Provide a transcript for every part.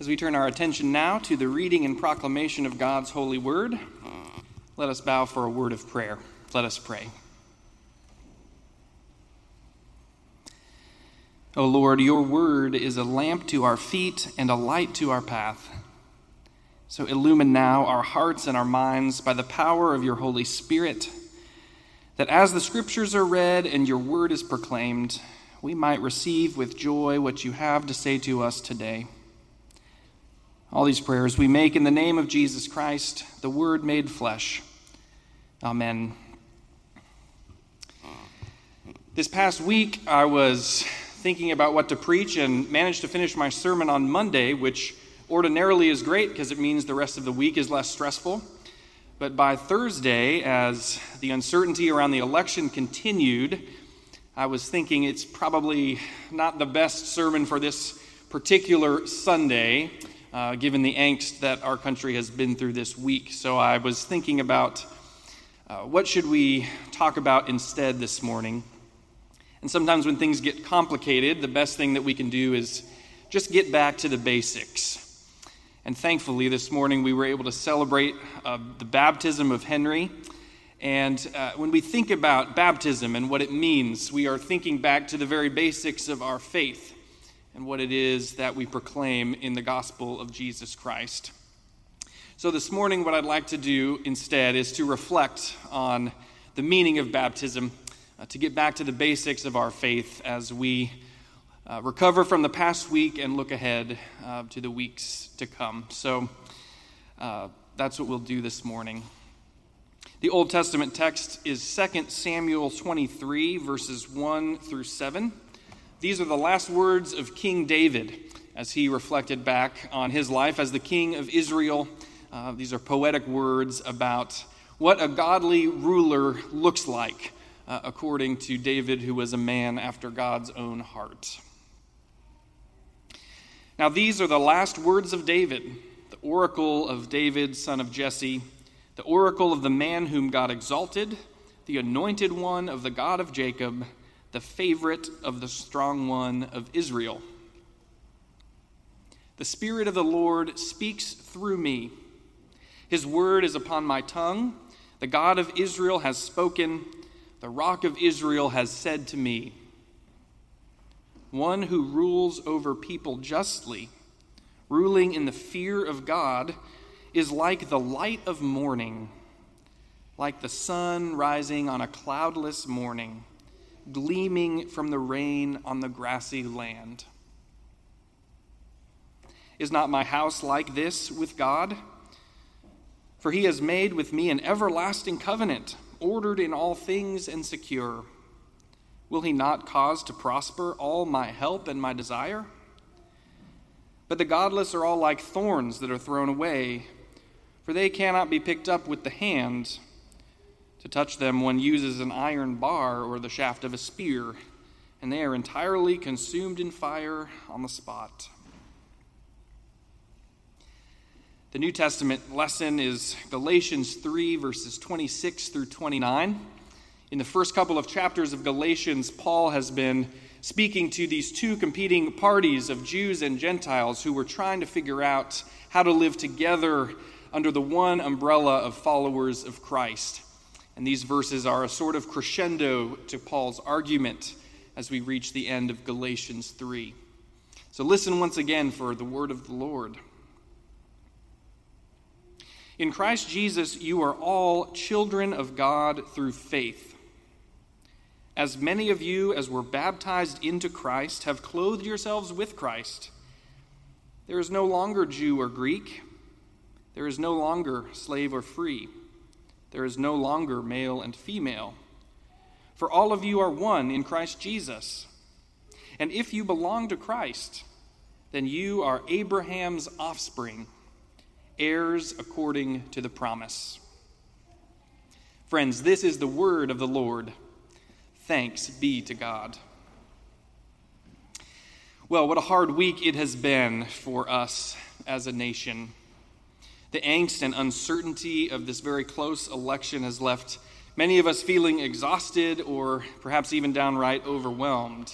As we turn our attention now to the reading and proclamation of God's holy word, let us bow for a word of prayer. Let us pray. O Lord, your word is a lamp to our feet and a light to our path. So illumine now our hearts and our minds by the power of your Holy Spirit, that as the scriptures are read and your word is proclaimed, we might receive with joy what you have to say to us today. All these prayers we make in the name of Jesus Christ, the Word made flesh. Amen. This past week, I was thinking about what to preach and managed to finish my sermon on Monday, which ordinarily is great because it means the rest of the week is less stressful. But by Thursday, as the uncertainty around the election continued, I was thinking it's probably not the best sermon for this particular Sunday uh, given the angst that our country has been through this week. So I was thinking about uh, what should we talk about instead this morning. And sometimes when things get complicated, the best thing that we can do is just get back to the basics. And thankfully, this morning we were able to celebrate uh, the baptism of Henry. And uh, when we think about baptism and what it means, we are thinking back to the very basics of our faith and what it is that we proclaim in the gospel of Jesus Christ. So, this morning, what I'd like to do instead is to reflect on the meaning of baptism, uh, to get back to the basics of our faith as we uh, recover from the past week and look ahead uh, to the weeks to come. So, uh, that's what we'll do this morning. The Old Testament text is 2 Samuel 23, verses 1 through 7. These are the last words of King David as he reflected back on his life as the king of Israel. Uh, these are poetic words about what a godly ruler looks like, uh, according to David, who was a man after God's own heart. Now, these are the last words of David, the oracle of David, son of Jesse, the oracle of the man whom God exalted, the anointed one of the God of Jacob the favorite of the strong one of Israel. The Spirit of the Lord speaks through me. His word is upon my tongue. The God of Israel has spoken. The rock of Israel has said to me, One who rules over people justly, ruling in the fear of God, is like the light of morning, like the sun rising on a cloudless morning gleaming from the rain on the grassy land. Is not my house like this with God? For he has made with me an everlasting covenant, ordered in all things and secure. Will he not cause to prosper all my help and my desire? But the godless are all like thorns that are thrown away, for they cannot be picked up with the hand. To touch them, one uses an iron bar or the shaft of a spear, and they are entirely consumed in fire on the spot. The New Testament lesson is Galatians 3, verses 26 through 29. In the first couple of chapters of Galatians, Paul has been speaking to these two competing parties of Jews and Gentiles who were trying to figure out how to live together under the one umbrella of followers of Christ. And these verses are a sort of crescendo to Paul's argument as we reach the end of Galatians 3. So listen once again for the word of the Lord. In Christ Jesus, you are all children of God through faith. As many of you as were baptized into Christ have clothed yourselves with Christ. There is no longer Jew or Greek, there is no longer slave or free there is no longer male and female. For all of you are one in Christ Jesus. And if you belong to Christ, then you are Abraham's offspring, heirs according to the promise. Friends, this is the word of the Lord. Thanks be to God. Well, what a hard week it has been for us as a nation. The angst and uncertainty of this very close election has left many of us feeling exhausted or perhaps even downright overwhelmed.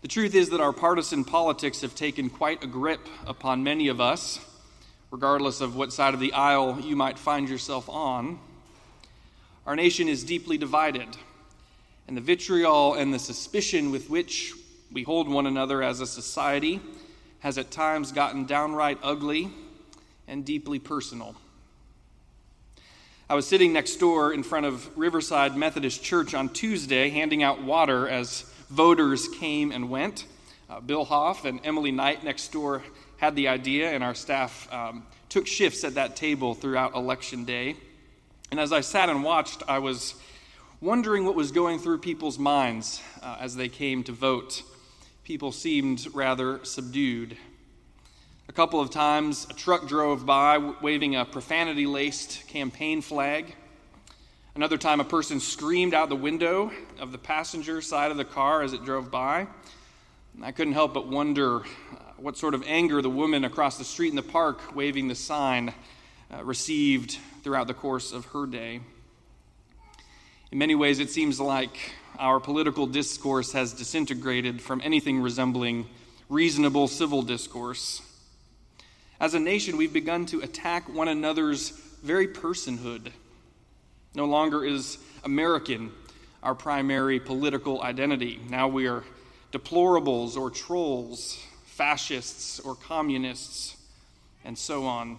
The truth is that our partisan politics have taken quite a grip upon many of us, regardless of what side of the aisle you might find yourself on. Our nation is deeply divided, and the vitriol and the suspicion with which we hold one another as a society has at times gotten downright ugly and deeply personal. I was sitting next door in front of Riverside Methodist Church on Tuesday handing out water as voters came and went. Uh, Bill Hoff and Emily Knight next door had the idea, and our staff um, took shifts at that table throughout Election Day. And as I sat and watched, I was wondering what was going through people's minds uh, as they came to vote. People seemed rather subdued. A couple of times, a truck drove by waving a profanity laced campaign flag. Another time, a person screamed out the window of the passenger side of the car as it drove by. I couldn't help but wonder uh, what sort of anger the woman across the street in the park waving the sign uh, received throughout the course of her day. In many ways, it seems like our political discourse has disintegrated from anything resembling reasonable civil discourse. As a nation, we've begun to attack one another's very personhood. No longer is American our primary political identity. Now we are deplorables or trolls, fascists or communists, and so on.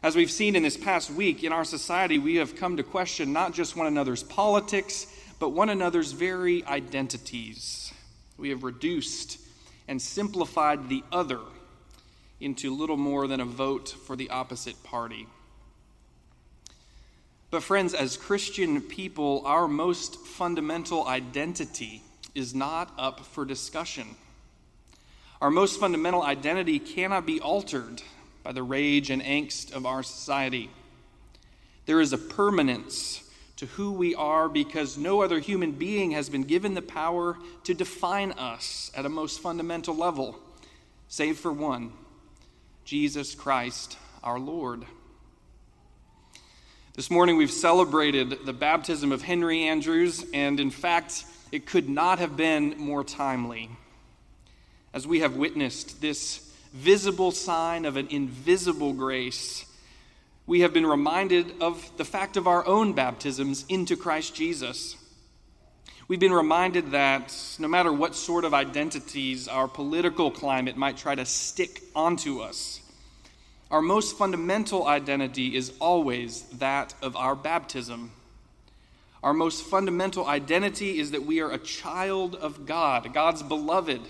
As we've seen in this past week, in our society, we have come to question not just one another's politics, but one another's very identities. We have reduced and simplified the other into little more than a vote for the opposite party. But, friends, as Christian people, our most fundamental identity is not up for discussion. Our most fundamental identity cannot be altered by the rage and angst of our society. There is a permanence to who we are because no other human being has been given the power to define us at a most fundamental level, save for one Jesus Christ our Lord. This morning we've celebrated the baptism of Henry Andrews, and in fact, it could not have been more timely. As we have witnessed this visible sign of an invisible grace, we have been reminded of the fact of our own baptisms into Christ Jesus. We've been reminded that no matter what sort of identities our political climate might try to stick onto us, our most fundamental identity is always that of our baptism. Our most fundamental identity is that we are a child of God, God's beloved.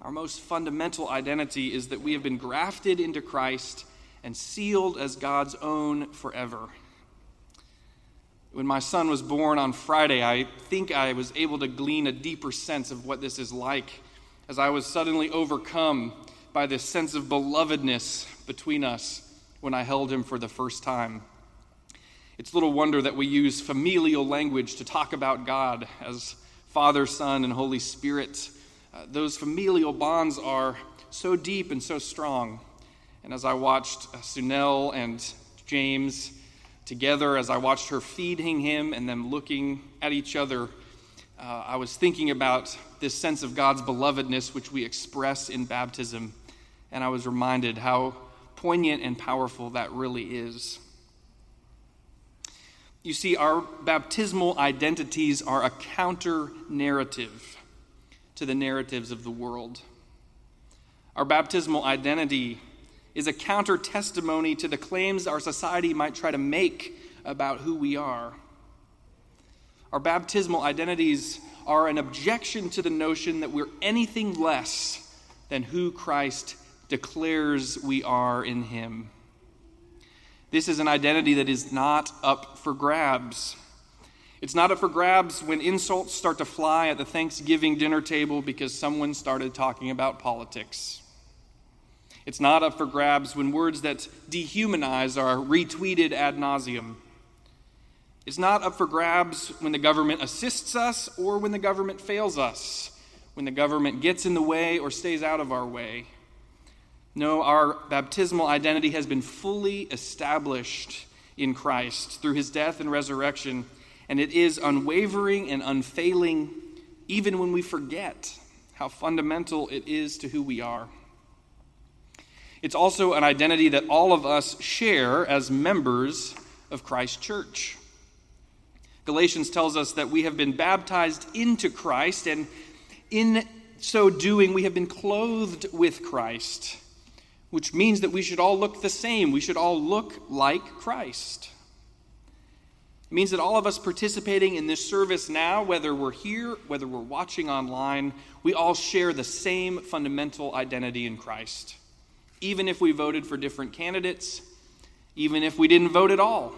Our most fundamental identity is that we have been grafted into Christ and sealed as God's own forever. When my son was born on Friday, I think I was able to glean a deeper sense of what this is like as I was suddenly overcome by this sense of belovedness between us when I held him for the first time. It's little wonder that we use familial language to talk about God as Father, Son, and Holy Spirit. Uh, those familial bonds are so deep and so strong. And as I watched uh, Sunel and James together, as I watched her feeding him and them looking at each other, uh, I was thinking about this sense of God's belovedness, which we express in baptism. And I was reminded how poignant and powerful that really is. You see, our baptismal identities are a counter narrative to the narratives of the world. Our baptismal identity is a counter testimony to the claims our society might try to make about who we are. Our baptismal identities are an objection to the notion that we're anything less than who Christ declares we are in Him. This is an identity that is not up for grabs. It's not up for grabs when insults start to fly at the Thanksgiving dinner table because someone started talking about politics. It's not up for grabs when words that dehumanize are retweeted ad nauseum. It's not up for grabs when the government assists us or when the government fails us, when the government gets in the way or stays out of our way. No, our baptismal identity has been fully established in Christ through his death and resurrection and it is unwavering and unfailing even when we forget how fundamental it is to who we are. It's also an identity that all of us share as members of Christ's church. Galatians tells us that we have been baptized into Christ, and in so doing, we have been clothed with Christ, which means that we should all look the same. We should all look like Christ. It means that all of us participating in this service now, whether we're here, whether we're watching online, we all share the same fundamental identity in Christ. Even if we voted for different candidates, even if we didn't vote at all,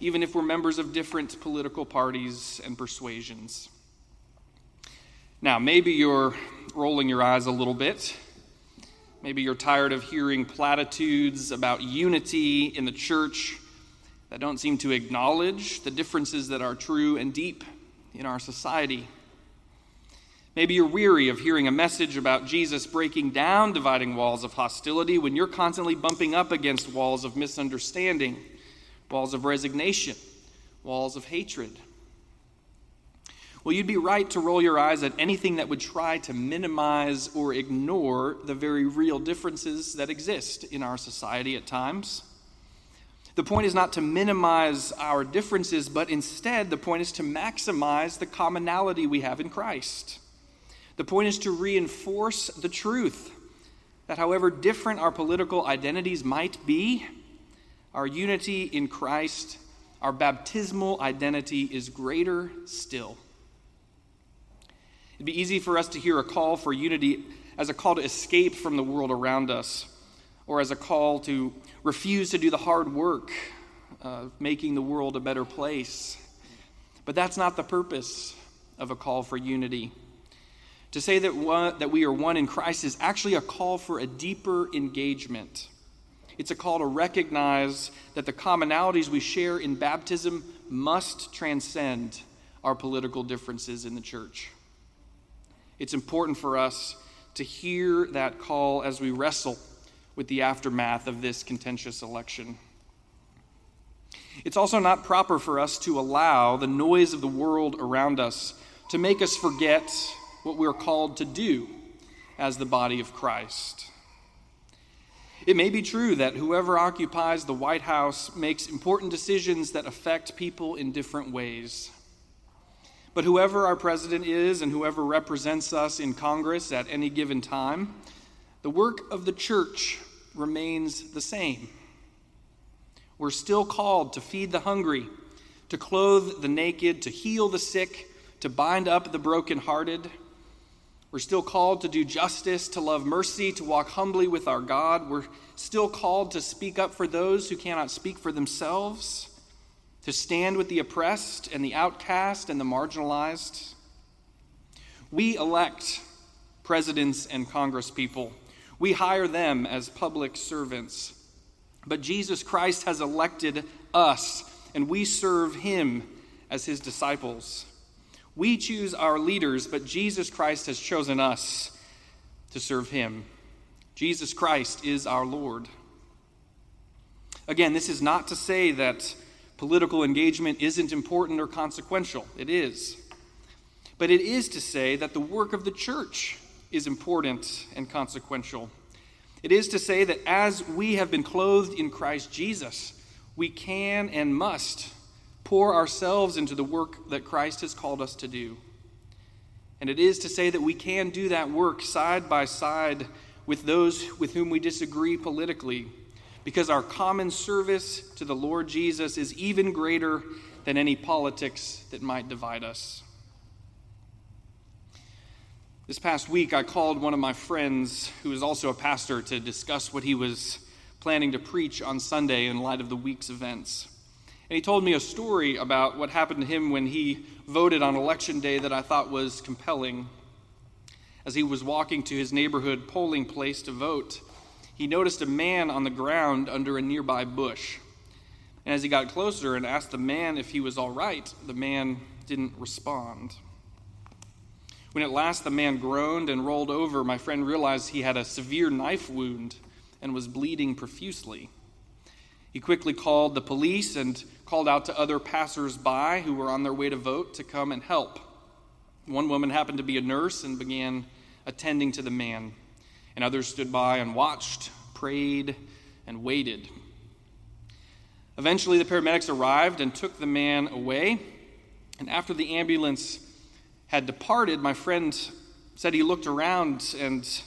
even if we're members of different political parties and persuasions. Now, maybe you're rolling your eyes a little bit. Maybe you're tired of hearing platitudes about unity in the church that don't seem to acknowledge the differences that are true and deep in our society. Maybe you're weary of hearing a message about Jesus breaking down dividing walls of hostility when you're constantly bumping up against walls of misunderstanding, walls of resignation, walls of hatred. Well, you'd be right to roll your eyes at anything that would try to minimize or ignore the very real differences that exist in our society at times. The point is not to minimize our differences, but instead, the point is to maximize the commonality we have in Christ. The point is to reinforce the truth that, however different our political identities might be, our unity in Christ, our baptismal identity is greater still. It'd be easy for us to hear a call for unity as a call to escape from the world around us, or as a call to refuse to do the hard work of making the world a better place. But that's not the purpose of a call for unity. To say that, one, that we are one in Christ is actually a call for a deeper engagement. It's a call to recognize that the commonalities we share in baptism must transcend our political differences in the church. It's important for us to hear that call as we wrestle with the aftermath of this contentious election. It's also not proper for us to allow the noise of the world around us to make us forget what we're called to do as the body of Christ. It may be true that whoever occupies the White House makes important decisions that affect people in different ways. But whoever our president is and whoever represents us in Congress at any given time, the work of the church remains the same. We're still called to feed the hungry, to clothe the naked, to heal the sick, to bind up the brokenhearted. We're still called to do justice, to love mercy, to walk humbly with our God. We're still called to speak up for those who cannot speak for themselves, to stand with the oppressed and the outcast and the marginalized. We elect presidents and congresspeople we hire them as public servants. But Jesus Christ has elected us, and we serve him as his disciples. We choose our leaders, but Jesus Christ has chosen us to serve him. Jesus Christ is our Lord. Again, this is not to say that political engagement isn't important or consequential. It is. But it is to say that the work of the church is important and consequential. It is to say that as we have been clothed in Christ Jesus, we can and must pour ourselves into the work that Christ has called us to do. And it is to say that we can do that work side by side with those with whom we disagree politically, because our common service to the Lord Jesus is even greater than any politics that might divide us. This past week, I called one of my friends, who is also a pastor, to discuss what he was planning to preach on Sunday in light of the week's events. And he told me a story about what happened to him when he voted on election day that I thought was compelling. As he was walking to his neighborhood polling place to vote, he noticed a man on the ground under a nearby bush. And as he got closer and asked the man if he was all right, the man didn't respond. When at last the man groaned and rolled over, my friend realized he had a severe knife wound and was bleeding profusely. He quickly called the police and called out to other passers by who were on their way to vote to come and help. One woman happened to be a nurse and began attending to the man, and others stood by and watched, prayed, and waited. Eventually, the paramedics arrived and took the man away. And after the ambulance had departed, my friend said he looked around and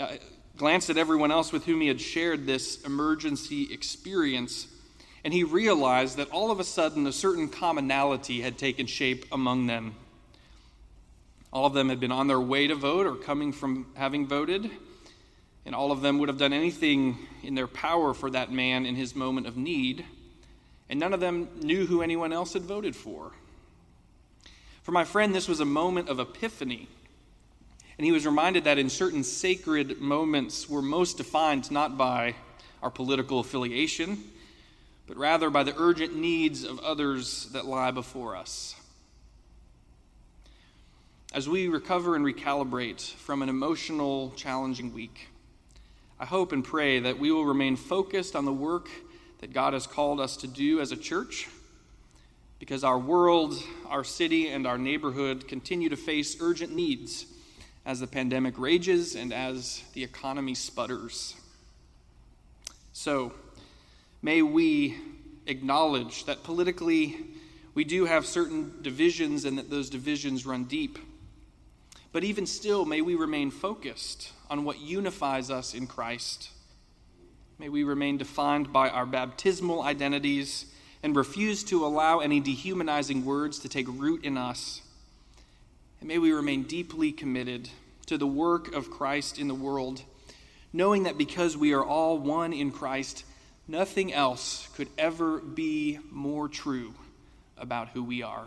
uh, glanced at everyone else with whom he had shared this emergency experience. And he realized that all of a sudden a certain commonality had taken shape among them. All of them had been on their way to vote or coming from having voted and all of them would have done anything in their power for that man in his moment of need, and none of them knew who anyone else had voted for. For my friend, this was a moment of epiphany, and he was reminded that in certain sacred moments we're most defined not by our political affiliation, but rather by the urgent needs of others that lie before us. As we recover and recalibrate from an emotional, challenging week, I hope and pray that we will remain focused on the work that God has called us to do as a church because our world, our city, and our neighborhood continue to face urgent needs as the pandemic rages and as the economy sputters. So, may we acknowledge that politically we do have certain divisions and that those divisions run deep. But even still, may we remain focused on what unifies us in Christ. May we remain defined by our baptismal identities and refuse to allow any dehumanizing words to take root in us. And may we remain deeply committed to the work of Christ in the world, knowing that because we are all one in Christ, nothing else could ever be more true about who we are.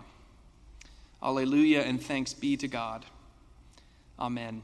Alleluia and thanks be to God. Amen.